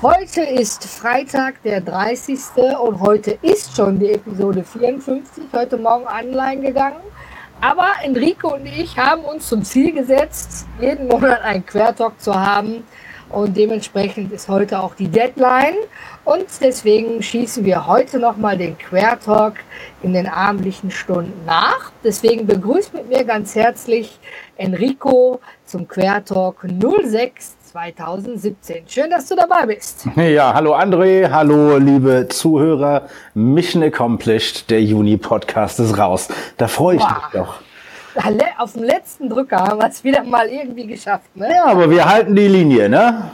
Heute ist Freitag, der 30. und heute ist schon die Episode 54, heute Morgen online gegangen. Aber Enrico und ich haben uns zum Ziel gesetzt, jeden Monat einen Quertalk zu haben. Und dementsprechend ist heute auch die Deadline. Und deswegen schießen wir heute nochmal den Quertalk in den abendlichen Stunden nach. Deswegen begrüßt mit mir ganz herzlich Enrico zum Quertalk 06 2017. Schön, dass du dabei bist. Ja, hallo André, hallo liebe Zuhörer. Mission accomplished, der Juni-Podcast ist raus. Da freue ich wow. mich doch. Auf dem letzten Drücker haben wir es wieder mal irgendwie geschafft. Ne? Ja, aber wir halten die Linie, ne?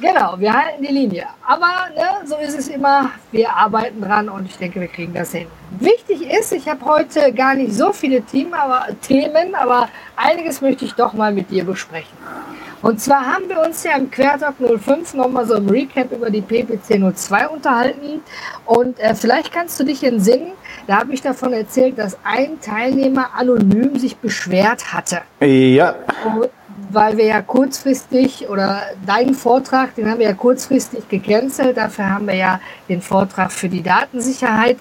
Genau, wir halten die Linie. Aber ne, so ist es immer. Wir arbeiten dran und ich denke, wir kriegen das hin. Wichtig ist, ich habe heute gar nicht so viele Themen aber, Themen, aber einiges möchte ich doch mal mit dir besprechen. Und zwar haben wir uns ja im Quertalk 05 nochmal so im Recap über die PPC 02 unterhalten. Und äh, vielleicht kannst du dich entsinnen, da habe ich davon erzählt, dass ein Teilnehmer anonym sich beschwert hatte. Ja. Und weil wir ja kurzfristig oder deinen Vortrag, den haben wir ja kurzfristig gecancelt. Dafür haben wir ja den Vortrag für die Datensicherheit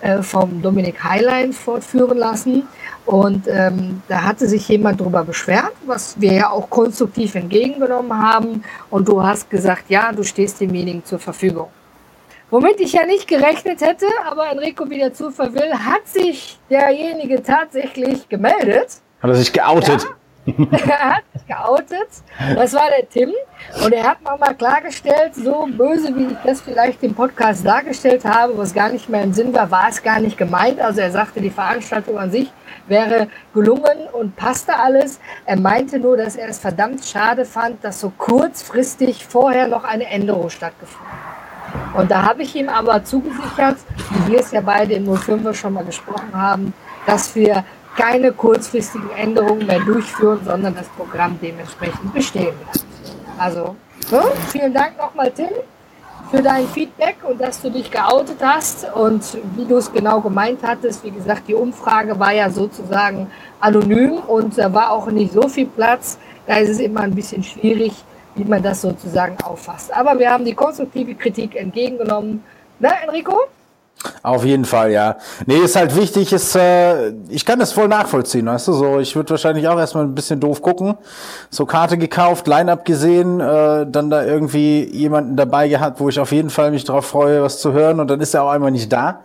äh, vom Dominik Highline fortführen lassen. Und ähm, da hatte sich jemand darüber beschwert, was wir ja auch konstruktiv entgegengenommen haben. Und du hast gesagt, ja, du stehst demjenigen zur Verfügung. Womit ich ja nicht gerechnet hätte, aber Enrico wieder Zufall will, hat sich derjenige tatsächlich gemeldet. Hat er sich geoutet? Ja, er hat sich geoutet. Das war der Tim. Und er hat nochmal klargestellt, so böse, wie ich das vielleicht im Podcast dargestellt habe, was gar nicht mehr im Sinn war, war es gar nicht gemeint. Also er sagte, die Veranstaltung an sich wäre gelungen und passte alles. Er meinte nur, dass er es verdammt schade fand, dass so kurzfristig vorher noch eine Änderung stattgefunden hat. Und da habe ich ihm aber zugesichert, wie wir es ja beide im 05 schon mal gesprochen haben, dass wir keine kurzfristigen Änderungen mehr durchführen, sondern das Programm dementsprechend bestehen bleibt. Also, so, vielen Dank nochmal, Tim, für dein Feedback und dass du dich geoutet hast und wie du es genau gemeint hattest. Wie gesagt, die Umfrage war ja sozusagen anonym und da war auch nicht so viel Platz. Da ist es immer ein bisschen schwierig, wie man das sozusagen auffasst. Aber wir haben die konstruktive Kritik entgegengenommen. Na, Enrico? Auf jeden Fall, ja. Nee, ist halt wichtig, ist, äh, ich kann das voll nachvollziehen, weißt du, so, ich würde wahrscheinlich auch erstmal ein bisschen doof gucken, so Karte gekauft, Line-Up gesehen, äh, dann da irgendwie jemanden dabei gehabt, wo ich auf jeden Fall mich drauf freue, was zu hören und dann ist er auch einmal nicht da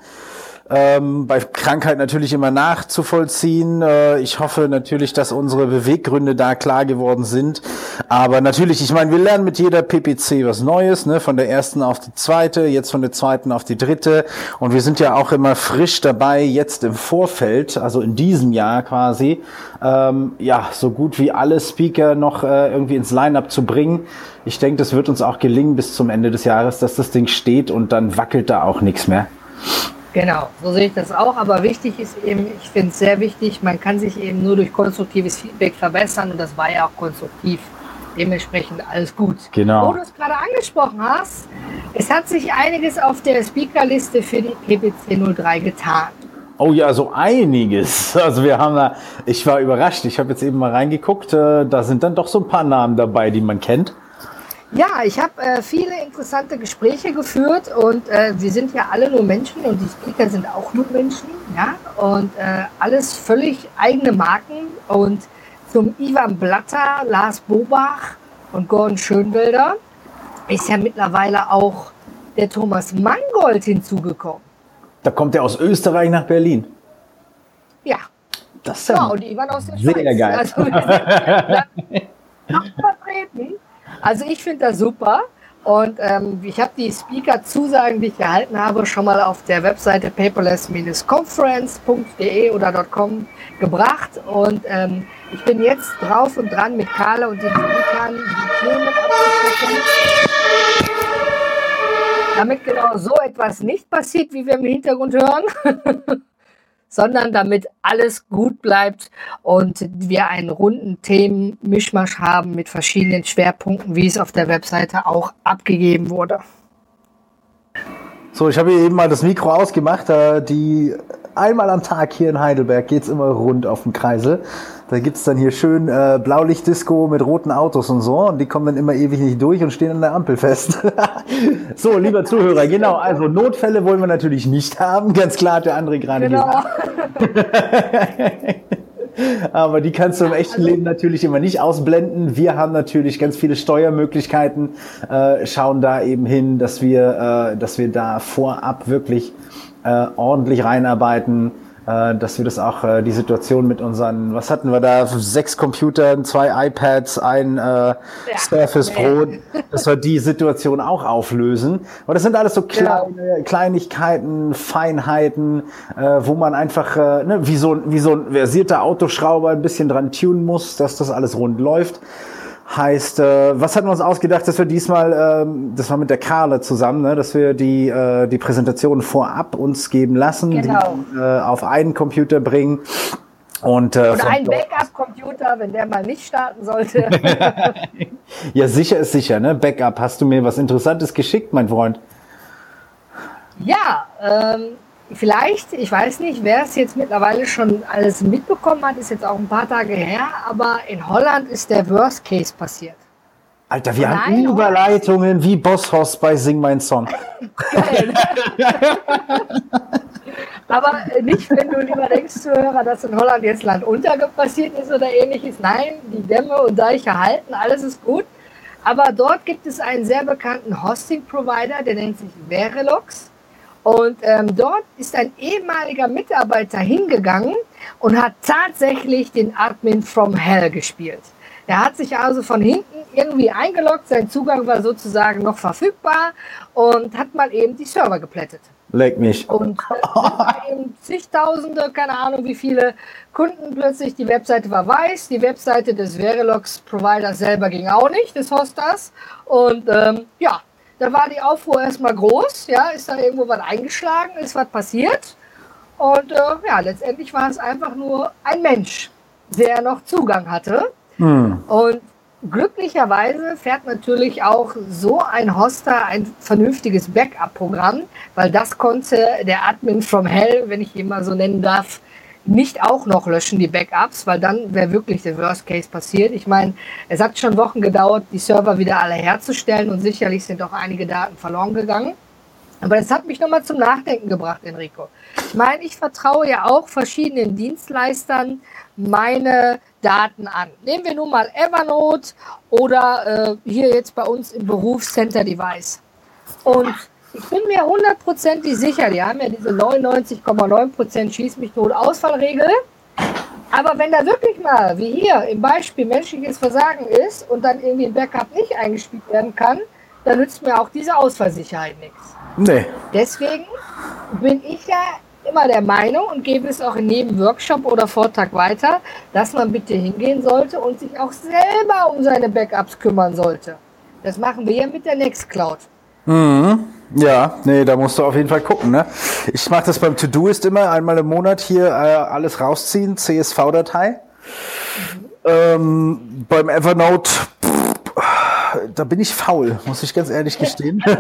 ähm, bei Krankheit natürlich immer nachzuvollziehen. Äh, ich hoffe natürlich, dass unsere Beweggründe da klar geworden sind. Aber natürlich, ich meine, wir lernen mit jeder PPC was Neues, ne? von der ersten auf die zweite, jetzt von der zweiten auf die dritte. Und wir sind ja auch immer frisch dabei, jetzt im Vorfeld, also in diesem Jahr quasi, ähm, ja, so gut wie alle Speaker noch äh, irgendwie ins Line-up zu bringen. Ich denke, das wird uns auch gelingen bis zum Ende des Jahres, dass das Ding steht und dann wackelt da auch nichts mehr. Genau, so sehe ich das auch. Aber wichtig ist eben, ich finde es sehr wichtig, man kann sich eben nur durch konstruktives Feedback verbessern und das war ja auch konstruktiv. Dementsprechend alles gut. Genau. Wo du es gerade angesprochen hast, es hat sich einiges auf der Speakerliste für die PPC 03 getan. Oh ja, so einiges. Also wir haben da, ich war überrascht. Ich habe jetzt eben mal reingeguckt. Äh, da sind dann doch so ein paar Namen dabei, die man kennt. Ja, ich habe äh, viele interessante Gespräche geführt und äh, wir sind ja alle nur Menschen und die Speaker sind auch nur Menschen, ja, und äh, alles völlig eigene Marken und zum Ivan Blatter, Lars Bobach und Gordon Schönwelder ist ja mittlerweile auch der Thomas Mangold hinzugekommen. Da kommt er aus Österreich nach Berlin. Ja. Das ist ja, ja und die waren aus der sehr Schweiz. geil. Also vertreten. Also ich finde das super. Und ähm, ich habe die Speaker-Zusagen, die ich erhalten habe, schon mal auf der Webseite paperless-conference.de oder .com gebracht. Und ähm, ich bin jetzt drauf und dran mit Carla und den Speakern die Themen abzustecken. damit genau so etwas nicht passiert, wie wir im Hintergrund hören, sondern damit alles gut bleibt und wir einen runden Themen-Mischmasch haben mit verschiedenen Schwerpunkten, wie es auf der Webseite auch abgegeben wurde. So, ich habe hier eben mal das Mikro ausgemacht. Äh, die einmal am Tag hier in Heidelberg geht es immer rund auf dem Kreisel. Da gibt es dann hier schön äh, Blaulichtdisco mit roten Autos und so. Und die kommen dann immer ewig nicht durch und stehen an der Ampel fest. so, lieber Zuhörer, genau. Also Notfälle wollen wir natürlich nicht haben. Ganz klar hat der andere gerade genau. gesagt. Aber die kannst du im echten Leben natürlich immer nicht ausblenden. Wir haben natürlich ganz viele Steuermöglichkeiten, äh, schauen da eben hin, dass wir, äh, dass wir da vorab wirklich äh, ordentlich reinarbeiten, dass wir das auch äh, die Situation mit unseren, was hatten wir da, sechs Computern, zwei iPads, ein äh, ja. Surface Pro, dass wir die Situation auch auflösen. Aber das sind alles so kleine ja. Kleinigkeiten, Feinheiten, äh, wo man einfach äh, ne, wie so wie so ein versierter Autoschrauber ein bisschen dran tunen muss, dass das alles rund läuft. Heißt, äh, was hatten wir uns ausgedacht, dass wir diesmal, ähm, das war mit der Karle zusammen, ne, dass wir die, äh, die Präsentation vorab uns geben lassen, genau. die äh, auf einen Computer bringen. Und, äh, und ein Backup-Computer, wenn der mal nicht starten sollte. ja, sicher ist sicher, ne? Backup. Hast du mir was Interessantes geschickt, mein Freund? Ja, ähm, vielleicht, ich weiß nicht, wer es jetzt mittlerweile schon alles mitbekommen hat, ist jetzt auch ein paar Tage her, aber in Holland ist der Worst Case passiert. Alter, wir Nein, haben Überleitungen wie Boss Hoss bei Sing Mein Song. aber nicht, wenn du lieber denkst, Zuhörer, dass in Holland jetzt Land passiert ist oder ähnliches. Nein, die Dämme und Deiche halten, alles ist gut. Aber dort gibt es einen sehr bekannten Hosting-Provider, der nennt sich Verelox. Und ähm, dort ist ein ehemaliger Mitarbeiter hingegangen und hat tatsächlich den Admin from Hell gespielt. Er hat sich also von hinten irgendwie eingeloggt, sein Zugang war sozusagen noch verfügbar und hat mal eben die Server geplättet. Leck mich. Und äh, eben zigtausende, keine Ahnung wie viele Kunden plötzlich, die Webseite war weiß, die Webseite des Verelox Providers selber ging auch nicht, des Hosters. Und ähm, ja, da war die Aufruhr erstmal groß, ja, ist da irgendwo was eingeschlagen, ist was passiert. Und äh, ja, letztendlich war es einfach nur ein Mensch, der noch Zugang hatte. Hm. Und glücklicherweise fährt natürlich auch so ein Hoster ein vernünftiges Backup-Programm, weil das konnte der Admin from Hell, wenn ich ihn mal so nennen darf, nicht auch noch löschen, die Backups, weil dann wäre wirklich der Worst Case passiert. Ich meine, es hat schon Wochen gedauert, die Server wieder alle herzustellen und sicherlich sind auch einige Daten verloren gegangen. Aber das hat mich nochmal zum Nachdenken gebracht, Enrico. Ich meine, ich vertraue ja auch verschiedenen Dienstleistern meine Daten an. Nehmen wir nun mal Evernote oder äh, hier jetzt bei uns im Berufscenter Device. Und ich bin mir hundertprozentig sicher, die haben ja diese 99,9% Schieß mich tot Ausfallregel. Aber wenn da wirklich mal, wie hier im Beispiel, menschliches Versagen ist und dann irgendwie ein Backup nicht eingespielt werden kann, dann nützt mir auch diese Ausfallsicherheit nichts. Nee. Deswegen bin ich ja immer der Meinung und gebe es auch in jedem Workshop oder Vortrag weiter, dass man bitte hingehen sollte und sich auch selber um seine Backups kümmern sollte. Das machen wir ja mit der Nextcloud. Mhm. Ja, nee, da musst du auf jeden Fall gucken. Ne? Ich mache das beim To-Do-Ist immer einmal im Monat hier äh, alles rausziehen, CSV-Datei. Mhm. Ähm, beim Evernote, pff, da bin ich faul, muss ich ganz ehrlich gestehen.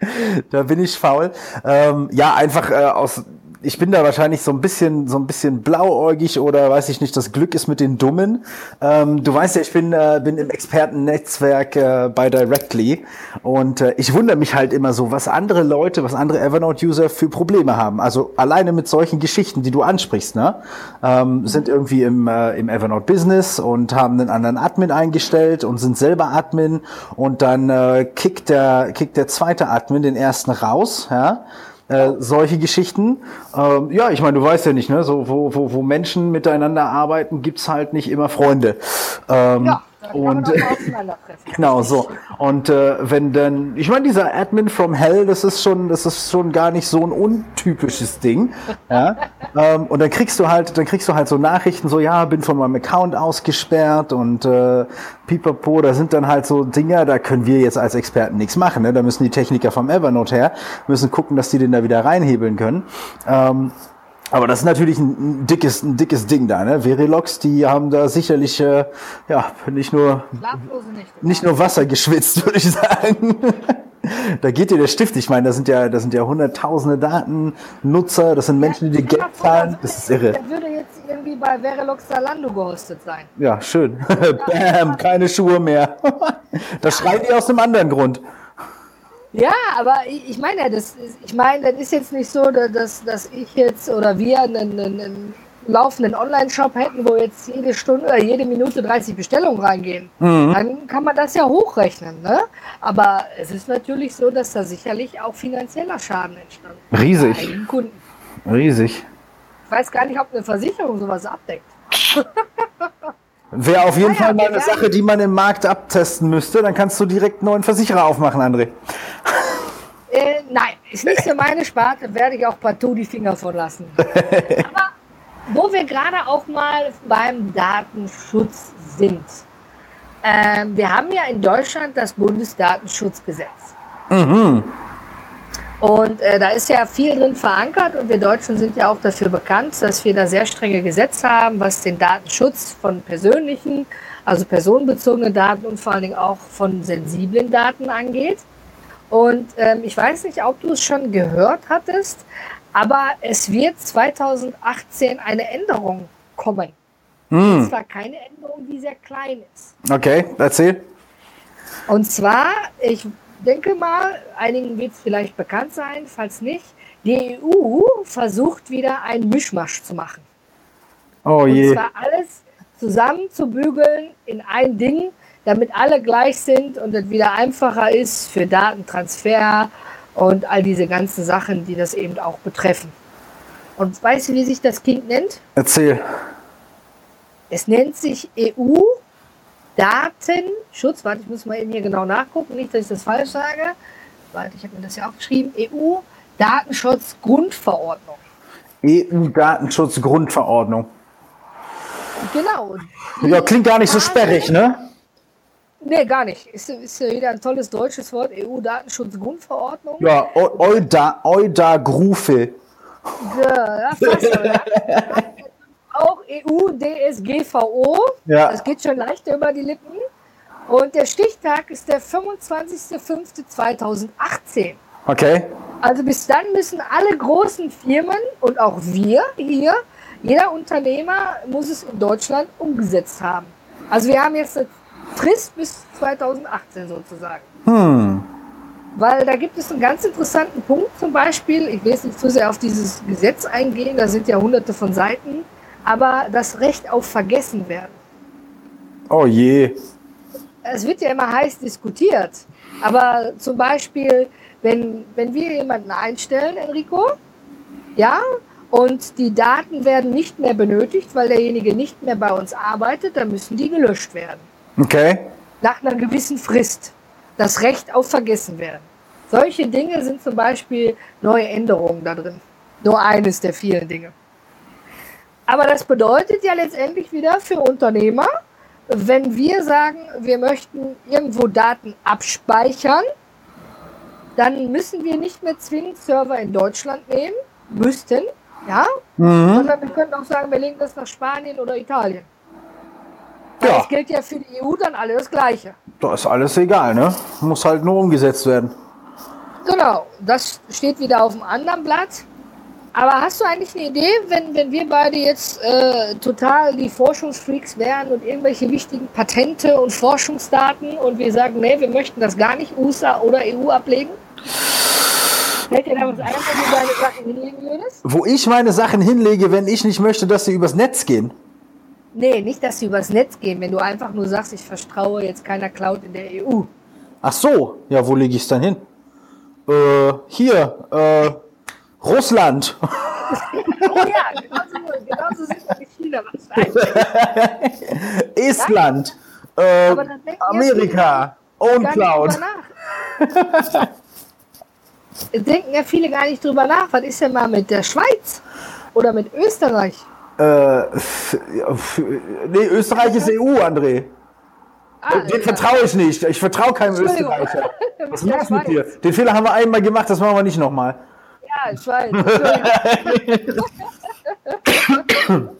da bin ich faul. Ähm, ja, einfach äh, aus ich bin da wahrscheinlich so ein bisschen, so ein bisschen blauäugig oder weiß ich nicht, das Glück ist mit den Dummen. Ähm, du weißt ja, ich bin, äh, bin im Expertennetzwerk äh, bei Directly und äh, ich wundere mich halt immer so, was andere Leute, was andere Evernote-User für Probleme haben. Also alleine mit solchen Geschichten, die du ansprichst, ne? Ähm, sind irgendwie im, äh, im Evernote-Business und haben einen anderen Admin eingestellt und sind selber Admin und dann äh, kickt der, kickt der zweite Admin den ersten raus, ja? Äh, solche Geschichten. Ähm, ja, ich meine, du weißt ja nicht, ne? So, wo, wo, wo Menschen miteinander arbeiten, gibt's halt nicht immer Freunde. Ähm, ja, Und genau so. Und äh, wenn dann, ich meine, dieser Admin from Hell, das ist schon, das ist schon gar nicht so ein untypisches Ding. Ja? ähm, und dann kriegst du halt, dann kriegst du halt so Nachrichten, so ja, bin von meinem Account ausgesperrt und äh, Pipapo, da sind dann halt so Dinger, da können wir jetzt als Experten nichts machen. Ne? Da müssen die Techniker vom Evernote her, müssen gucken, dass die den da wieder reinhebeln können. Ähm, aber das ist natürlich ein, dickes, ein dickes Ding da, ne? Verilox, die haben da sicherlich, äh, ja, nicht nur, nicht nur Wasser geschwitzt, würde ich sagen. da geht dir der Stift. Ich meine, da sind ja, da sind ja hunderttausende Datennutzer, das sind Menschen, die dir Geld zahlen. Das ist irre. Der würde jetzt irgendwie bei Verilox Zalando gehostet sein. Ja, schön. Bam, keine Schuhe mehr. das schreien die aus einem anderen Grund. Ja, aber ich meine, das, ich meine, das ist jetzt nicht so, dass, dass ich jetzt oder wir einen, einen laufenden Online-Shop hätten, wo jetzt jede Stunde oder jede Minute 30 Bestellungen reingehen. Mhm. Dann kann man das ja hochrechnen. Ne? Aber es ist natürlich so, dass da sicherlich auch finanzieller Schaden entstand. Riesig. Riesig. Ich weiß gar nicht, ob eine Versicherung sowas abdeckt. Wäre auf jeden naja, Fall mal eine Sache, die man im Markt abtesten müsste. Dann kannst du direkt einen neuen Versicherer aufmachen, André. Äh, nein, ist nicht so meine Sparte, werde ich auch partout die Finger von lassen. Aber wo wir gerade auch mal beim Datenschutz sind. Ähm, wir haben ja in Deutschland das Bundesdatenschutzgesetz. Mhm. Und äh, da ist ja viel drin verankert und wir Deutschen sind ja auch dafür bekannt, dass wir da sehr strenge Gesetze haben, was den Datenschutz von persönlichen, also personenbezogenen Daten und vor allen Dingen auch von sensiblen Daten angeht. Und ähm, ich weiß nicht, ob du es schon gehört hattest, aber es wird 2018 eine Änderung kommen. Mm. Und zwar keine Änderung, die sehr klein ist. Okay, erzähl. Und zwar, ich denke mal, einigen wird es vielleicht bekannt sein, falls nicht, die EU versucht wieder einen Mischmasch zu machen. Oh je. Und zwar alles zusammenzubügeln in ein Ding, damit alle gleich sind und es wieder einfacher ist für Datentransfer und all diese ganzen Sachen, die das eben auch betreffen. Und weißt du, wie sich das Kind nennt? Erzähl. Es nennt sich EU Datenschutz. Warte, ich muss mal eben hier genau nachgucken, nicht, dass ich das falsch sage. Warte, ich habe mir das ja aufgeschrieben. EU Datenschutzgrundverordnung. EU Datenschutzgrundverordnung. Genau. Ja, klingt gar nicht so sperrig, ne? Nee, gar nicht. Ist, ist ja wieder ein tolles deutsches Wort, EU-Datenschutzgrundverordnung. Ja, Euda, Euda Grufe. Ja, fast. Auch EU-DSGVO. Ja. Das geht schon leicht über die Lippen. Und der Stichtag ist der 25.05.2018. Okay. Also bis dann müssen alle großen Firmen und auch wir hier, jeder Unternehmer muss es in Deutschland umgesetzt haben. Also wir haben jetzt eine Frist bis 2018 sozusagen. Hm. Weil da gibt es einen ganz interessanten Punkt zum Beispiel, ich will jetzt nicht zu sehr auf dieses Gesetz eingehen, da sind ja hunderte von Seiten, aber das Recht auf Vergessen werden. Oh je. Es wird ja immer heiß diskutiert, aber zum Beispiel, wenn, wenn wir jemanden einstellen, Enrico, ja, und die Daten werden nicht mehr benötigt, weil derjenige nicht mehr bei uns arbeitet, dann müssen die gelöscht werden. Okay. Nach einer gewissen Frist. Das Recht auf Vergessen werden. Solche Dinge sind zum Beispiel neue Änderungen da drin. Nur eines der vielen Dinge. Aber das bedeutet ja letztendlich wieder für Unternehmer, wenn wir sagen, wir möchten irgendwo Daten abspeichern, dann müssen wir nicht mehr zwingend Server in Deutschland nehmen, müssten, ja, mhm. sondern wir können auch sagen, wir legen das nach Spanien oder Italien. Ja. Das gilt ja für die EU dann alles das Gleiche. Da ist alles egal, ne? Muss halt nur umgesetzt werden. Genau, das steht wieder auf dem anderen Blatt. Aber hast du eigentlich eine Idee, wenn, wenn wir beide jetzt äh, total die Forschungsfreaks wären und irgendwelche wichtigen Patente und Forschungsdaten und wir sagen, nee, wir möchten das gar nicht USA oder EU ablegen? Fällt dir da was ein, wo du deine Sachen hinlegen würdest? Wo ich meine Sachen hinlege, wenn ich nicht möchte, dass sie übers Netz gehen? Nee, nicht, dass sie übers Netz gehen, wenn du einfach nur sagst, ich vertraue jetzt keiner Cloud in der EU. Ach so, ja, wo lege ich es dann hin? Äh, hier, äh, Russland. oh ja, genauso, genauso sicher wie China. Estland. Äh, Amerika. Own gar Cloud. nicht drüber nach. denken ja viele gar nicht drüber nach. Was ist denn mal mit der Schweiz oder mit Österreich? Äh, nee, Österreich ist EU, André. Ah, Den vertraue ich nicht. Ich vertraue keinem. Österreicher. Was ist mit dir? Den Fehler haben wir einmal gemacht, das machen wir nicht nochmal. Ja, Schweiz. Entschuldigung.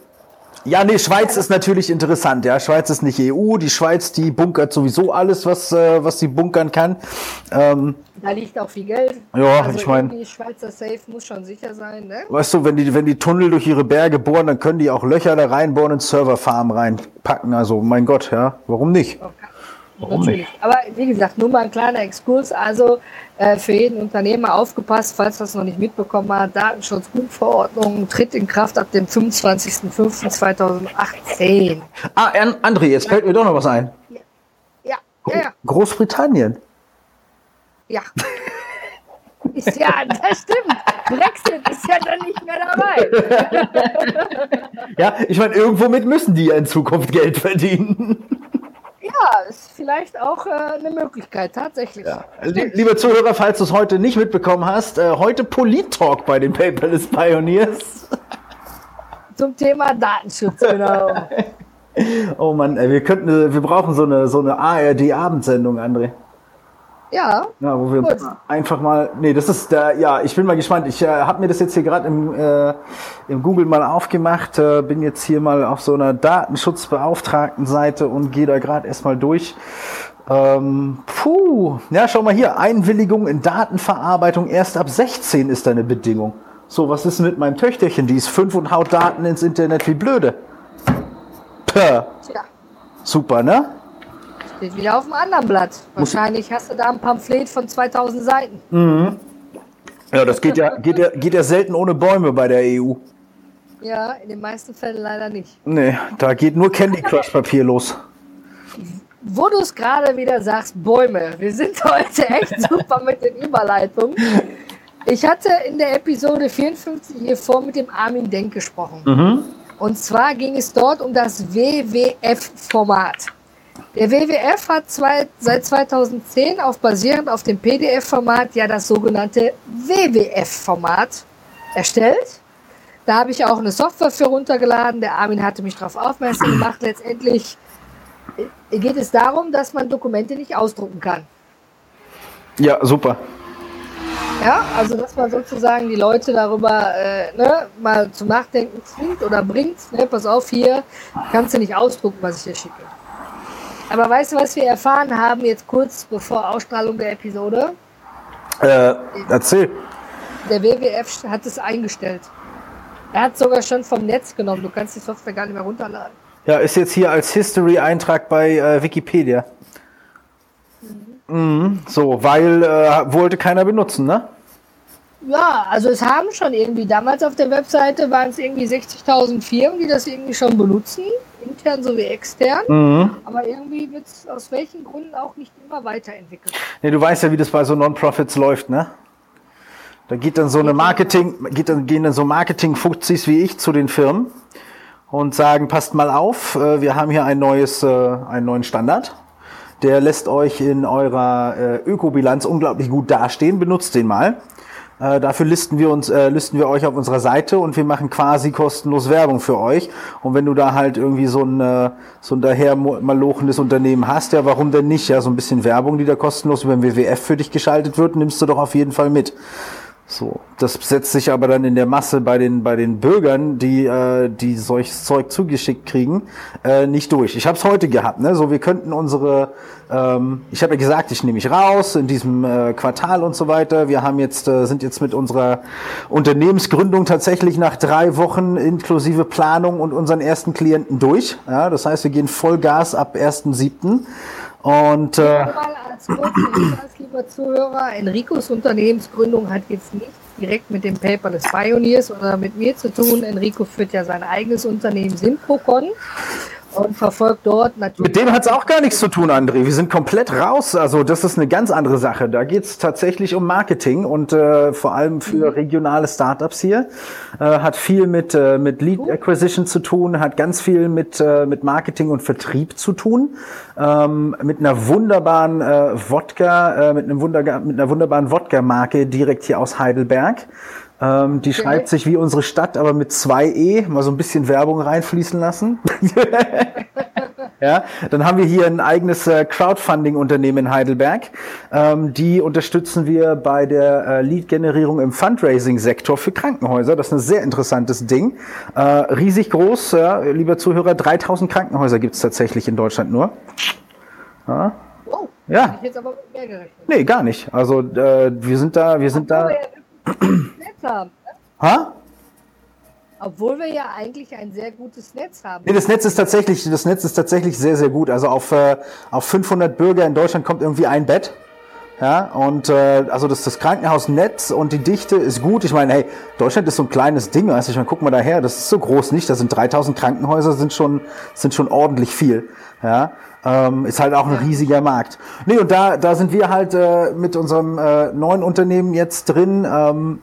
Ja, nee, Schweiz ist natürlich interessant. Ja, Schweiz ist nicht EU. Die Schweiz, die bunkert sowieso alles, was, äh, was sie bunkern kann. Ähm, Da liegt auch viel Geld. Ja, also ich mein- irgendwie Schweizer Safe muss schon sicher sein, ne? weißt du, wenn die, wenn die Tunnel durch ihre Berge bohren, dann können die auch Löcher da reinbohren und Serverfarmen reinpacken. Also, mein Gott, ja, warum nicht? Warum Natürlich. Aber wie gesagt, nur mal ein kleiner Exkurs. Also äh, für jeden Unternehmer aufgepasst, falls das noch nicht mitbekommen hat. Datenschutzgrundverordnung tritt in Kraft ab dem 25.05.2018. Ah, An- André, jetzt fällt mir doch noch was ein. Ja, ja, ja. Großbritannien. ja. Ist ja, das stimmt. Brexit ist ja dann nicht mehr dabei. Ja, ich meine, irgendwo mit müssen die ja in Zukunft Geld verdienen. Ja, ist vielleicht auch äh, eine Möglichkeit, tatsächlich. Lie- Lieber Zuhörer, falls du es heute nicht mitbekommen hast, äh, heute Polit-Talk bei den Paperless Pioneers. Zum Thema Datenschutz, genau. Oh Mann, ey, wir könnten, äh, wir brauchen so eine, so eine ARD-Abendsendung, André. Ja, Ja, wo wir uns Gut. einfach mal, nee, das ist, äh, ja, ich bin mal gespannt. Ich äh, habe mir das jetzt hier gerade im, äh, im Google mal aufgemacht, äh, bin jetzt hier mal auf so einer Datenschutzbeauftragten-Seite und gehe da gerade erstmal durch. Ähm, puh, ja, schau mal hier, Einwilligung in Datenverarbeitung erst ab 16 ist eine Bedingung. So, was ist denn mit meinem Töchterchen? Die ist fünf und haut Daten ins Internet wie blöde. Puh, tja. super, ne? Steht wieder auf dem anderen Blatt. Wahrscheinlich hast du da ein Pamphlet von 2000 Seiten. Ja, das geht ja, geht ja, geht ja selten ohne Bäume bei der EU. Ja, in den meisten Fällen leider nicht. Nee, da geht nur Candy Crush Papier los. Wo du es gerade wieder sagst, Bäume. Wir sind heute echt super mit den Überleitungen. Ich hatte in der Episode 54 hier vor mit dem Armin Denk gesprochen. Und zwar ging es dort um das WWF-Format. Der WWF hat zwei, seit 2010 auf basierend auf dem PDF-Format ja das sogenannte WWF-Format erstellt. Da habe ich auch eine Software für runtergeladen. Der Armin hatte mich darauf aufmerksam gemacht. Letztendlich äh, geht es darum, dass man Dokumente nicht ausdrucken kann. Ja, super. Ja, also dass man sozusagen die Leute darüber äh, ne, mal zum Nachdenken zwingt oder bringt. Ne, pass auf, hier kannst du nicht ausdrucken, was ich dir schicke. Aber weißt du, was wir erfahren haben jetzt kurz bevor Ausstrahlung der Episode? Äh, erzähl. Der WWF hat es eingestellt. Er hat sogar schon vom Netz genommen. Du kannst die Software gar nicht mehr runterladen. Ja, ist jetzt hier als History-Eintrag bei äh, Wikipedia. Mhm. So, weil äh, wollte keiner benutzen, ne? Ja, also es haben schon irgendwie, damals auf der Webseite waren es irgendwie 60.000 Firmen, die das irgendwie schon benutzen, intern sowie extern. Mhm. Aber irgendwie wird es aus welchen Gründen auch nicht immer weiterentwickelt. Nee, du weißt ja, wie das bei so Non-Profits läuft, ne? Da geht dann so eine Marketing, geht dann, gehen dann so Marketing-Fuzis wie ich zu den Firmen und sagen, passt mal auf, äh, wir haben hier ein neues, äh, einen neuen Standard. Der lässt euch in eurer äh, Ökobilanz unglaublich gut dastehen. Benutzt den mal. Äh, dafür listen wir uns, äh, listen wir euch auf unserer Seite und wir machen quasi kostenlos Werbung für euch. Und wenn du da halt irgendwie so ein, äh, so ein daher malochendes Unternehmen hast, ja, warum denn nicht? Ja, so ein bisschen Werbung, die da kostenlos über den WWF für dich geschaltet wird, nimmst du doch auf jeden Fall mit. So, das setzt sich aber dann in der Masse bei den bei den Bürgern, die äh, die solches Zeug zugeschickt kriegen, äh, nicht durch. Ich habe es heute gehabt, ne? So, wir könnten unsere, ähm, ich habe ja gesagt, ich nehme mich raus in diesem äh, Quartal und so weiter. Wir haben jetzt äh, sind jetzt mit unserer Unternehmensgründung tatsächlich nach drei Wochen inklusive Planung und unseren ersten Klienten durch. Ja, das heißt, wir gehen Vollgas ab 1.7. Und äh, Kurzen Hinweis, lieber Zuhörer, Enricos Unternehmensgründung hat jetzt nichts direkt mit dem Paperless Pioneers oder mit mir zu tun. Enrico führt ja sein eigenes Unternehmen Simpocon. Und verfolgt dort natürlich. Mit dem hat es auch gar nichts zu tun, André. Wir sind komplett raus. Also das ist eine ganz andere Sache. Da geht es tatsächlich um Marketing und äh, vor allem für mhm. regionale Startups hier. Äh, hat viel mit, äh, mit Lead Acquisition zu tun, hat ganz viel mit, äh, mit Marketing und Vertrieb zu tun. Ähm, mit einer wunderbaren äh, Wodka, äh, mit, einem Wunder mit einer wunderbaren Wodka-Marke direkt hier aus Heidelberg. Ähm, die okay. schreibt sich wie unsere Stadt, aber mit zwei E. Mal so ein bisschen Werbung reinfließen lassen. ja, dann haben wir hier ein eigenes äh, Crowdfunding-Unternehmen in Heidelberg. Ähm, die unterstützen wir bei der äh, Lead-Generierung im Fundraising-Sektor für Krankenhäuser. Das ist ein sehr interessantes Ding. Äh, riesig groß, ja, lieber Zuhörer, 3000 Krankenhäuser gibt es tatsächlich in Deutschland nur. Ja. Oh, ja. Ich jetzt aber mehr gerechnet. Nee, gar nicht. Also äh, wir sind da, wir sind da haben. Ne? Ha? Obwohl wir ja eigentlich ein sehr gutes Netz haben. Nee, das Netz ist tatsächlich, das Netz ist tatsächlich sehr, sehr gut. Also auf, äh, auf 500 Bürger in Deutschland kommt irgendwie ein Bett. Ja, und äh, also das, das Krankenhausnetz und die Dichte ist gut. Ich meine, hey, Deutschland ist so ein kleines Ding, du, ich meine, guck mal daher, das ist so groß nicht, das sind 3000 Krankenhäuser, sind schon, sind schon ordentlich viel. Ja, ähm, ist halt auch ein riesiger Markt. Nee, und da, da sind wir halt äh, mit unserem äh, neuen Unternehmen jetzt drin. Ähm,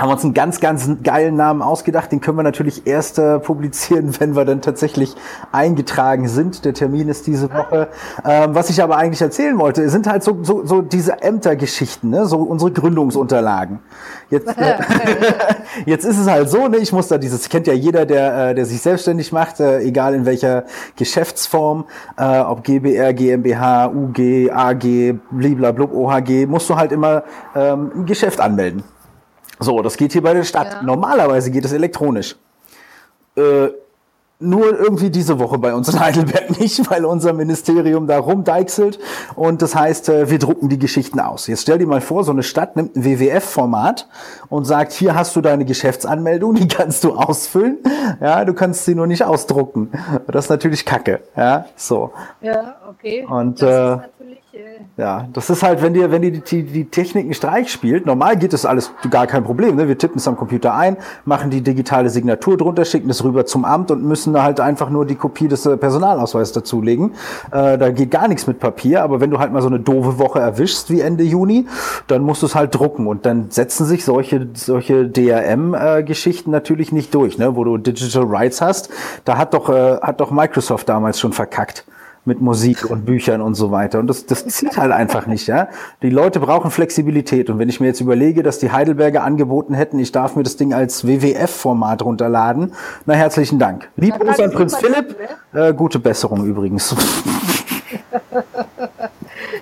haben uns einen ganz, ganz geilen Namen ausgedacht. Den können wir natürlich erst äh, publizieren, wenn wir dann tatsächlich eingetragen sind. Der Termin ist diese Woche. Ähm, was ich aber eigentlich erzählen wollte, sind halt so, so, so diese Ämtergeschichten, ne? so unsere Gründungsunterlagen. Jetzt, äh, jetzt ist es halt so, ne? ich muss da dieses, kennt ja jeder, der, äh, der sich selbstständig macht, äh, egal in welcher Geschäftsform, äh, ob GBR, GmbH, UG, AG, bliblablub, OHG, musst du halt immer ähm, ein Geschäft anmelden. So, das geht hier bei der Stadt. Ja. Normalerweise geht es elektronisch. Äh, nur irgendwie diese Woche bei uns in Heidelberg nicht, weil unser Ministerium da rumdeichselt und das heißt, äh, wir drucken die Geschichten aus. Jetzt stell dir mal vor, so eine Stadt nimmt ein WWF-Format und sagt, hier hast du deine Geschäftsanmeldung, die kannst du ausfüllen, ja, du kannst sie nur nicht ausdrucken. Das ist natürlich Kacke, ja, so. Ja, okay. Und äh, ja, das ist halt, wenn dir, wenn dir die, die, die Technik einen Streich spielt, normal geht das alles gar kein Problem. Ne? Wir tippen es am Computer ein, machen die digitale Signatur drunter, schicken es rüber zum Amt und müssen halt einfach nur die Kopie des äh, Personalausweises dazulegen. Äh, da geht gar nichts mit Papier, aber wenn du halt mal so eine doofe Woche erwischst wie Ende Juni, dann musst du es halt drucken und dann setzen sich solche, solche DRM-Geschichten äh, natürlich nicht durch, ne? wo du Digital Rights hast. Da hat doch, äh, hat doch Microsoft damals schon verkackt mit Musik und Büchern und so weiter. Und das, das zieht halt einfach nicht, ja. Die Leute brauchen Flexibilität. Und wenn ich mir jetzt überlege, dass die Heidelberger angeboten hätten, ich darf mir das Ding als WWF-Format runterladen, na herzlichen Dank. Lieb Gruß an Prinz Philipp. Äh, gute Besserung übrigens.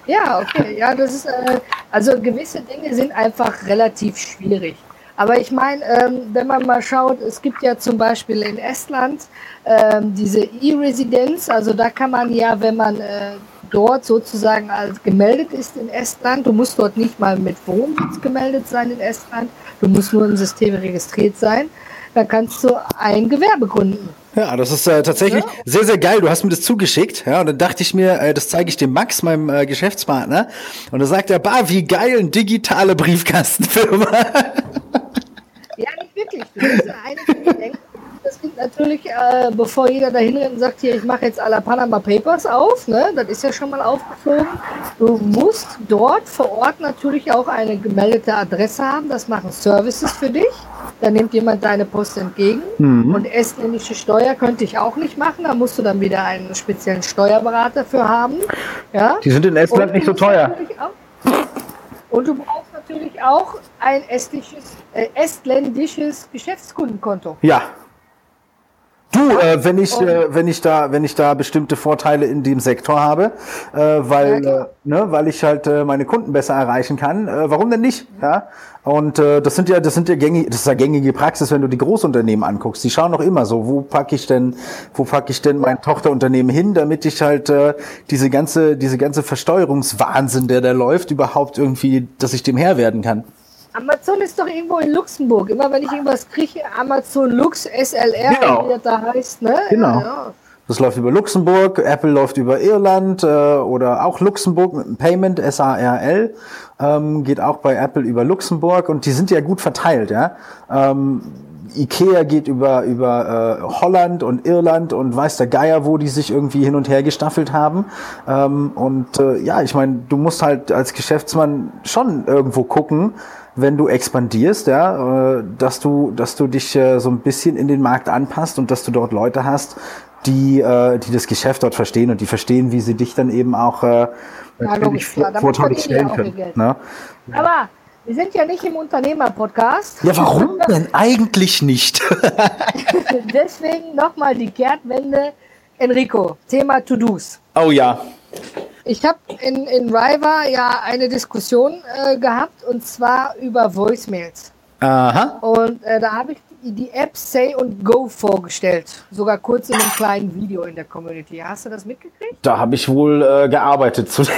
ja, okay. Ja, das ist, äh, also gewisse Dinge sind einfach relativ schwierig. Aber ich meine, ähm, wenn man mal schaut, es gibt ja zum Beispiel in Estland ähm, diese E-Residenz, also da kann man ja, wenn man äh, dort sozusagen als gemeldet ist in Estland, du musst dort nicht mal mit Wohnsitz gemeldet sein in Estland, du musst nur im System registriert sein, dann kannst du ein Gewerbe gründen. Ja, das ist äh, tatsächlich ja. sehr, sehr geil. Du hast mir das zugeschickt, ja, und dann dachte ich mir, äh, das zeige ich dem Max, meinem äh, Geschäftspartner, und dann sagt er, bah, wie geil, eine digitale Briefkastenfirma. Ja, wirklich. Du musst eine denken. Das geht natürlich, äh, bevor jeder da hinrennt und sagt, hier, ich mache jetzt alle Panama Papers auf, ne? das ist ja schon mal aufgeflogen. Du musst dort vor Ort natürlich auch eine gemeldete Adresse haben. Das machen Services für dich. Da nimmt jemand deine Post entgegen. Mhm. Und estländische Steuer könnte ich auch nicht machen. Da musst du dann wieder einen speziellen Steuerberater für haben. Ja? Die sind in Estland nicht so teuer. Und du brauchst natürlich auch ein estnisches, äh, estländisches Geschäftskundenkonto. Ja. Du, äh, wenn ich, äh, wenn ich da, wenn ich da bestimmte Vorteile in dem Sektor habe, äh, weil, ja, äh, ne, weil ich halt äh, meine Kunden besser erreichen kann, äh, warum denn nicht? Ja. Und das sind ja, das sind ja gängige, das ist ja gängige Praxis, wenn du die Großunternehmen anguckst. Die schauen doch immer so, wo packe ich denn, wo packe ich denn mein Tochterunternehmen hin, damit ich halt diese ganze, diese ganze Versteuerungswahnsinn, der da läuft, überhaupt irgendwie, dass ich dem Herr werden kann. Amazon ist doch irgendwo in Luxemburg. Immer wenn ich irgendwas kriege, Amazon Lux SLR, genau. wie das da heißt, ne? Genau. Ja, Das läuft über Luxemburg, Apple läuft über Irland äh, oder auch Luxemburg mit einem Payment, S-A-R-L ähm, geht auch bei Apple über Luxemburg und die sind ja gut verteilt, ja. Ähm, Ikea geht über, über äh, Holland und Irland und weiß der Geier, wo die sich irgendwie hin und her gestaffelt haben. Ähm, und äh, ja, ich meine, du musst halt als Geschäftsmann schon irgendwo gucken, wenn du expandierst, ja, äh, dass du, dass du dich äh, so ein bisschen in den Markt anpasst und dass du dort Leute hast, die, äh, die das Geschäft dort verstehen und die verstehen, wie sie dich dann eben auch äh, Ja, logisch, vorteillich stellen können. Ne? Aber wir sind ja nicht im Unternehmer-Podcast. Ja, warum denn eigentlich nicht? Deswegen nochmal die Kehrtwende. Enrico, Thema To-Dos. oh ja. Ich habe in, in Riva ja eine Diskussion äh, gehabt und zwar über Voicemails. Aha. Und äh, da habe ich die, die App Say und Go vorgestellt. Sogar kurz in einem kleinen Video in der Community. Hast du das mitgekriegt? Da habe ich wohl äh, gearbeitet. Zu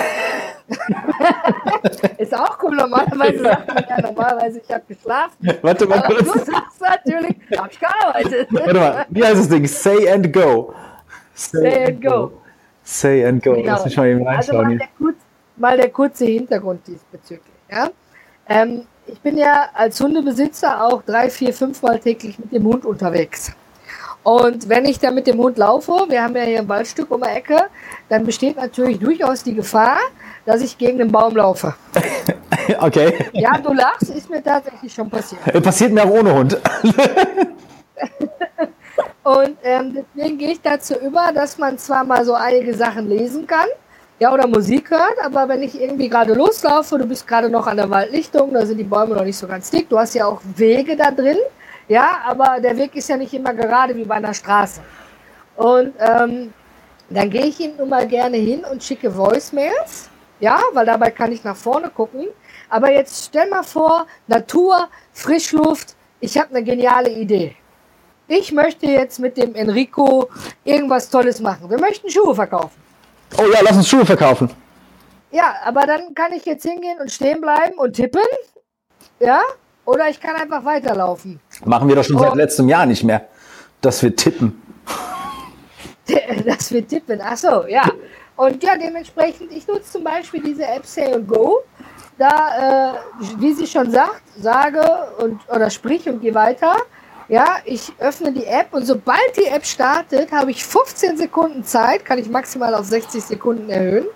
Ist auch cool. Normalerweise sagt man ja normalerweise, ich habe geschlafen. Warte mal Aber du sagst natürlich, habe ich gearbeitet. Warte mal, wie heißt das Ding? Say and go. Say and Go. Say and go. Genau. Lass mich mal eben Also reinschauen. mal hier. der, kurz, mal der kurze Hintergrund diesbezüglich. Ja? Ähm, ich bin ja als Hundebesitzer auch drei, vier, fünf Mal täglich mit dem Hund unterwegs. Und wenn ich dann mit dem Hund laufe, wir haben ja hier ein Waldstück um die Ecke, dann besteht natürlich durchaus die Gefahr, dass ich gegen den Baum laufe. Okay. Ja, du lachst, ist mir tatsächlich schon passiert. Passiert mir auch ohne Hund. Und ähm, deswegen gehe ich dazu über, dass man zwar mal so einige Sachen lesen kann, ja, oder Musik hört, aber wenn ich irgendwie gerade loslaufe, du bist gerade noch an der Waldlichtung, da sind die Bäume noch nicht so ganz dick, du hast ja auch Wege da drin, ja, aber der Weg ist ja nicht immer gerade wie bei einer Straße. Und ähm, dann gehe ich ihm nun mal gerne hin und schicke Voicemails, ja, weil dabei kann ich nach vorne gucken. Aber jetzt stell mal vor, Natur, Frischluft, ich habe eine geniale Idee. Ich möchte jetzt mit dem Enrico irgendwas Tolles machen. Wir möchten Schuhe verkaufen. Oh ja, lass uns Schuhe verkaufen. Ja, aber dann kann ich jetzt hingehen und stehen bleiben und tippen. Ja? Oder ich kann einfach weiterlaufen. Machen wir doch schon Oh. seit letztem Jahr nicht mehr, dass wir tippen. dass wir tippen. Ach so, ja. Und ja, dementsprechend, ich nutze zum Beispiel diese App Say and Go. Da, äh, wie sie schon sagt, sage und oder sprich und geh weiter. Ja, ich öffne die App und sobald die App startet, habe ich 15 Sekunden Zeit, kann ich maximal auf 60 Sekunden erhöhen,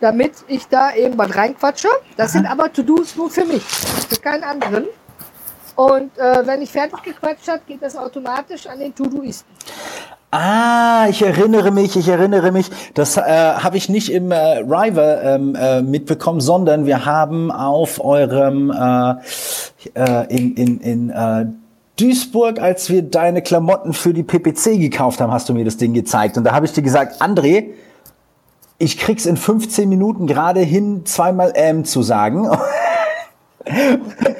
damit ich da irgendwas reinquatsche. Das sind aber To-Dos nur für mich, für keinen anderen. Und äh, wenn ich fertig gequatscht habe, geht das automatisch an den To-Doisten. Ah, ich erinnere mich, ich erinnere mich. Das äh, habe ich nicht im äh, River ähm, äh, mitbekommen, sondern wir haben auf eurem äh, äh, in, in, in äh, Duisburg, als wir deine Klamotten für die PPC gekauft haben, hast du mir das Ding gezeigt. Und da habe ich dir gesagt, André, ich krieg's in 15 Minuten gerade hin, zweimal ähm zu sagen.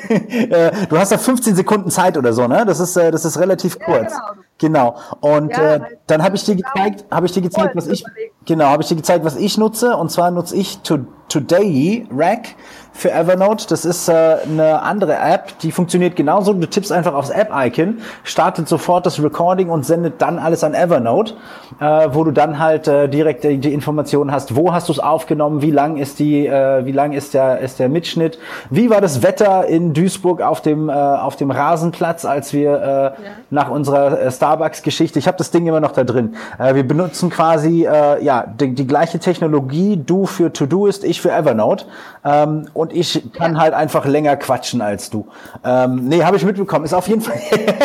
Äh, du hast ja 15 Sekunden Zeit oder so, ne? Das ist, äh, das ist relativ kurz. Genau. Und Ja, äh, dann habe ich dir gezeigt, habe ich dir gezeigt, was ich genau, habe ich dir gezeigt, was ich nutze. Und zwar nutze ich to, Today Rack für Evernote. Das ist äh, eine andere App, die funktioniert genauso. Du tippst einfach aufs App-Icon, startet sofort das Recording und sendet dann alles an Evernote, äh, wo du dann halt äh, direkt die, die Informationen hast, wo hast du es aufgenommen, wie lang ist die, äh, wie lang ist der, ist der Mitschnitt, wie war das Wetter in Duisburg auf dem, äh, auf dem Rasenplatz, als wir äh, nach unserer äh, Starbucks-Geschichte, ich habe das Ding immer noch da drin. Äh, wir benutzen quasi äh, ja die, die gleiche Technologie, du für Todoist, ich für Evernote. Ähm, und ich kann halt einfach länger quatschen als du. Ähm, nee, habe ich mitbekommen. Ist auf jeden Fall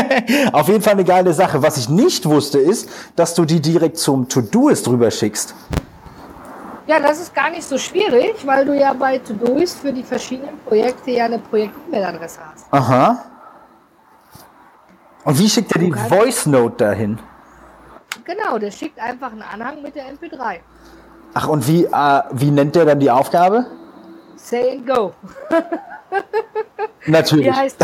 auf jeden Fall eine geile Sache. Was ich nicht wusste, ist, dass du die direkt zum Todoist rüber schickst. Ja, das ist gar nicht so schwierig, weil du ja bei Todoist für die verschiedenen Projekte ja eine Projekt-E-Mail-Adresse hast. Aha. Und wie schickt er die Voice Note dahin? Genau, der schickt einfach einen Anhang mit der MP3. Ach, und wie, äh, wie nennt der dann die Aufgabe? Say and go. Natürlich. Die heißt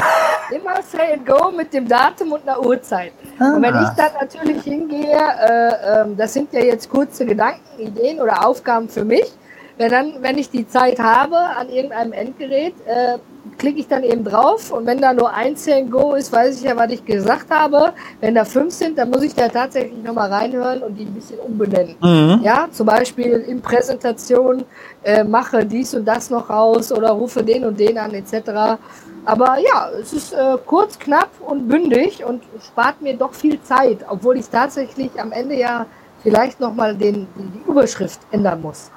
immer Say and go mit dem Datum und einer Uhrzeit. Und wenn ich Ah. dann natürlich hingehe, äh, ähm, das sind ja jetzt kurze Gedanken, Ideen oder Aufgaben für mich, wenn, dann, wenn ich die Zeit habe an irgendeinem Endgerät, äh, klicke ich dann eben drauf und wenn da nur ein Go ist, weiß ich ja, was ich gesagt habe. Wenn da fünf sind, dann muss ich da tatsächlich nochmal reinhören und die ein bisschen umbenennen. Mhm. Ja, zum Beispiel in Präsentation äh, mache dies und das noch raus oder rufe den und den an etc. Aber ja, es ist äh, kurz, knapp und bündig und spart mir doch viel Zeit, obwohl ich tatsächlich am Ende ja vielleicht nochmal die Überschrift ändern muss.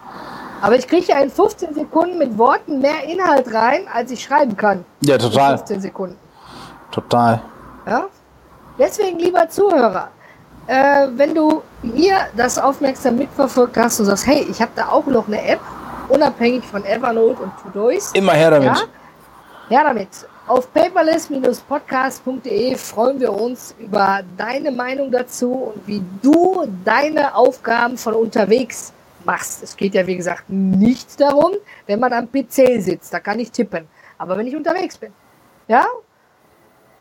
Aber ich kriege ja in 15 Sekunden mit Worten mehr Inhalt rein, als ich schreiben kann. Ja, total. In 15 Sekunden. Total. Ja? Deswegen, lieber Zuhörer, äh, wenn du hier das aufmerksam mitverfolgt hast und sagst, hey, ich habe da auch noch eine App, unabhängig von Evernote und Todoist. Immer her damit. Ja? Her damit. Auf paperless-podcast.de freuen wir uns über deine Meinung dazu und wie du deine Aufgaben von unterwegs machst. Es geht ja, wie gesagt, nicht darum, wenn man am PC sitzt, da kann ich tippen. Aber wenn ich unterwegs bin, ja,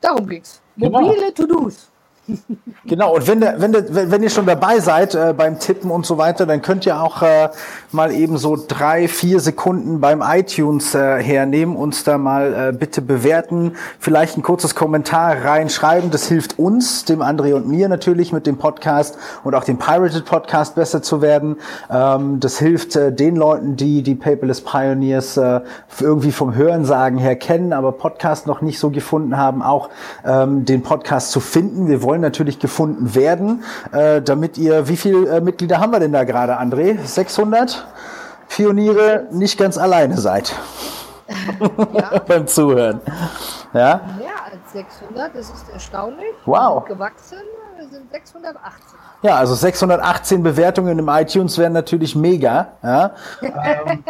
darum ging's. Genau. Mobile genau. To-Dos. Genau, und wenn, wenn, wenn ihr schon dabei seid äh, beim Tippen und so weiter, dann könnt ihr auch äh, mal eben so drei, vier Sekunden beim iTunes äh, hernehmen, uns da mal äh, bitte bewerten, vielleicht ein kurzes Kommentar reinschreiben. Das hilft uns, dem André und mir natürlich mit dem Podcast und auch dem Pirated Podcast besser zu werden. Ähm, das hilft äh, den Leuten, die die Paperless Pioneers äh, irgendwie vom Hörensagen her kennen, aber Podcast noch nicht so gefunden haben, auch ähm, den Podcast zu finden. Wir wollen wollen natürlich gefunden werden, äh, damit ihr, wie viele äh, Mitglieder haben wir denn da gerade, André? 600 Pioniere nicht ganz alleine seid. Ja. Beim Zuhören. Ja? Mehr als 600, das ist erstaunlich. Wow. Gewachsen, wir sind 680. Ja, also 618 Bewertungen im iTunes wären natürlich mega. Ja? ähm,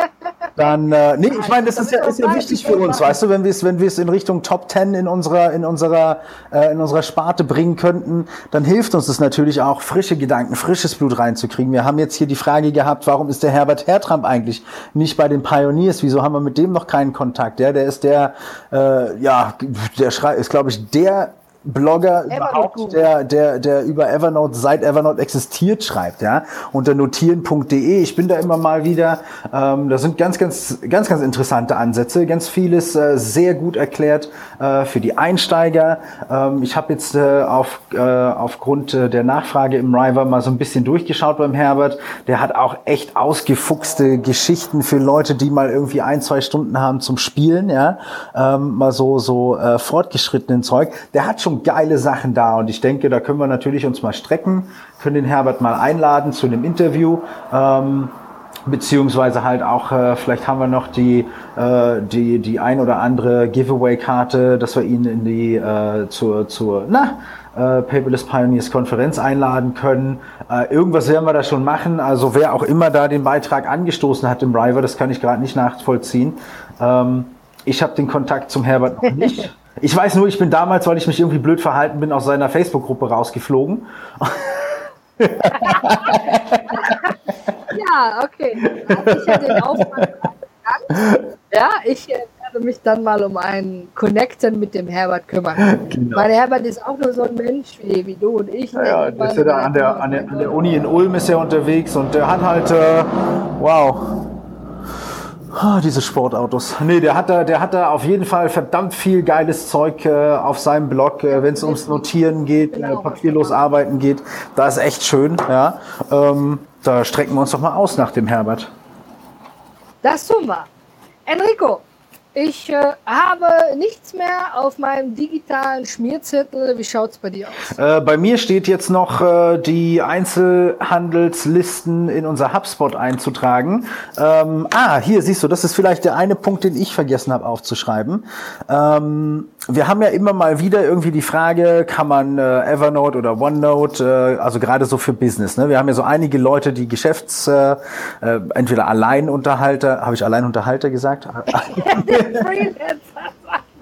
dann, äh, nee, ich meine, das ist ja, ist ja wichtig für uns, weißt du, wenn wir es, wenn wir es in Richtung Top 10 in unserer, in unserer, äh, in unserer Sparte bringen könnten, dann hilft uns das natürlich auch, frische Gedanken, frisches Blut reinzukriegen. Wir haben jetzt hier die Frage gehabt, warum ist der Herbert Hertramp eigentlich nicht bei den Pioneers? Wieso haben wir mit dem noch keinen Kontakt? Ja, der ist der, äh, ja, der schrei ist, glaube ich, der Blogger überhaupt, der, der, der über Evernote, seit Evernote existiert, schreibt, ja, unter notieren.de. Ich bin da immer mal wieder, ähm, da sind ganz, ganz, ganz, ganz interessante Ansätze, ganz vieles äh, sehr gut erklärt äh, für die Einsteiger. Ähm, ich habe jetzt äh, auf, äh, aufgrund äh, der Nachfrage im River mal so ein bisschen durchgeschaut beim Herbert. Der hat auch echt ausgefuchste Geschichten für Leute, die mal irgendwie ein, zwei Stunden haben zum Spielen, ja, ähm, mal so, so äh, fortgeschrittenen Zeug. Der hat schon geile Sachen da und ich denke, da können wir natürlich uns mal strecken, können den Herbert mal einladen zu einem Interview. Ähm, beziehungsweise halt auch, äh, vielleicht haben wir noch die, äh, die, die ein oder andere Giveaway-Karte, dass wir ihn in die, äh, zur, zur, na, äh, Paperless Pioneers Konferenz einladen können. Äh, irgendwas werden wir da schon machen. Also wer auch immer da den Beitrag angestoßen hat im River, das kann ich gerade nicht nachvollziehen. Ähm, ich habe den Kontakt zum Herbert noch nicht. Ich weiß nur, ich bin damals, weil ich mich irgendwie blöd verhalten bin, aus seiner Facebook-Gruppe rausgeflogen. ja, okay. Ich ja den Aufwand ja, ich äh, werde mich dann mal um einen Connecten mit dem Herbert kümmern. Genau. Weil der Herbert ist auch nur so ein Mensch wie, wie du und ich. Ja, ja der ist ja da an der, an, der, an der Uni in Ulm ist er unterwegs und der hat halt, äh, wow, Ah, diese Sportautos. Nee, der hat da, der hat da auf jeden Fall verdammt viel geiles Zeug äh, auf seinem Blog, äh, wenn es ums Notieren geht, äh, genau. papierlos arbeiten geht. Da ist echt schön, ja. Ähm, da strecken wir uns doch mal aus nach dem Herbert. Das tun wir. Enrico, ich äh, habe nichts mehr auf meinem digitalen Schmierzettel. Wie schaut es bei dir aus? Äh, bei mir steht jetzt noch äh, die Einzelhandelslisten in unser HubSpot einzutragen. Ähm, ah, hier siehst du, das ist vielleicht der eine Punkt, den ich vergessen habe aufzuschreiben. Ähm, wir haben ja immer mal wieder irgendwie die Frage, kann man äh, Evernote oder OneNote, äh, also gerade so für Business. Ne? Wir haben ja so einige Leute, die Geschäfts, äh, äh, entweder Alleinunterhalter, habe ich Alleinunterhalter gesagt?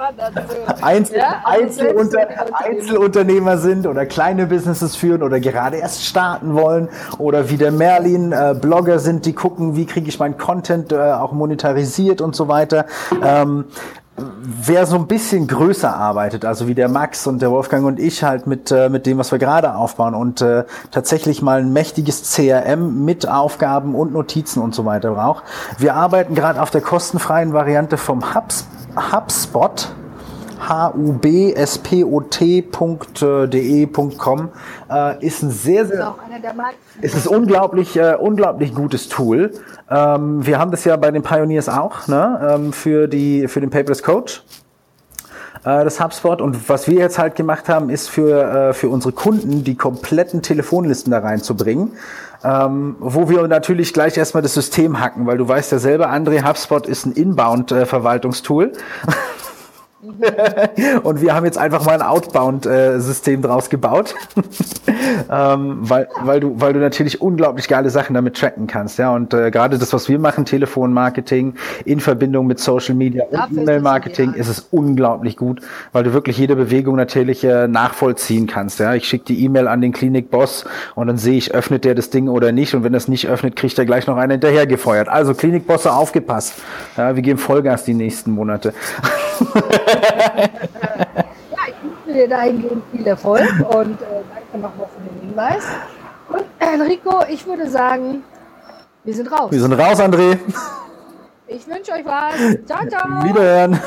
Einzel, ja, also Einzelunter, Einzelunternehmer sind oder kleine Businesses führen oder gerade erst starten wollen oder wie der Merlin äh, Blogger sind, die gucken, wie kriege ich meinen Content äh, auch monetarisiert und so weiter. Ähm, wer so ein bisschen größer arbeitet, also wie der Max und der Wolfgang und ich halt mit, äh, mit dem, was wir gerade aufbauen und äh, tatsächlich mal ein mächtiges CRM mit Aufgaben und Notizen und so weiter braucht. Wir arbeiten gerade auf der kostenfreien Variante vom Hubs, HubSpot hubspot.de.com äh, ist ein sehr, sehr, ist ein unglaublich, äh, unglaublich gutes Tool. Ähm, wir haben das ja bei den Pioneers auch, ne, ähm, für die, für den Paperless Coach äh, das HubSpot. Und was wir jetzt halt gemacht haben, ist für, äh, für unsere Kunden die kompletten Telefonlisten da reinzubringen. Ähm, wo wir natürlich gleich erstmal das System hacken, weil du weißt ja selber, André, HubSpot ist ein Inbound-Verwaltungstool. Und wir haben jetzt einfach mal ein Outbound-System draus gebaut, ähm, weil, weil, du, weil du natürlich unglaublich geile Sachen damit tracken kannst. Ja? Und äh, gerade das, was wir machen, Telefonmarketing in Verbindung mit Social Media und E-Mail-Marketing, ist es unglaublich gut, weil du wirklich jede Bewegung natürlich äh, nachvollziehen kannst. Ja? Ich schicke die E-Mail an den Klinikboss und dann sehe ich, öffnet der das Ding oder nicht. Und wenn das nicht öffnet, kriegt er gleich noch einen hinterher gefeuert. Also Klinikbosse, aufgepasst. Ja, wir geben Vollgas die nächsten Monate. ja, ich wünsche dir dahingehend viel Erfolg und äh, danke nochmal für den Hinweis. Und Enrico, ich würde sagen, wir sind raus. Wir sind raus, André. Ich wünsche euch was. Ciao, ciao. Wiederhören.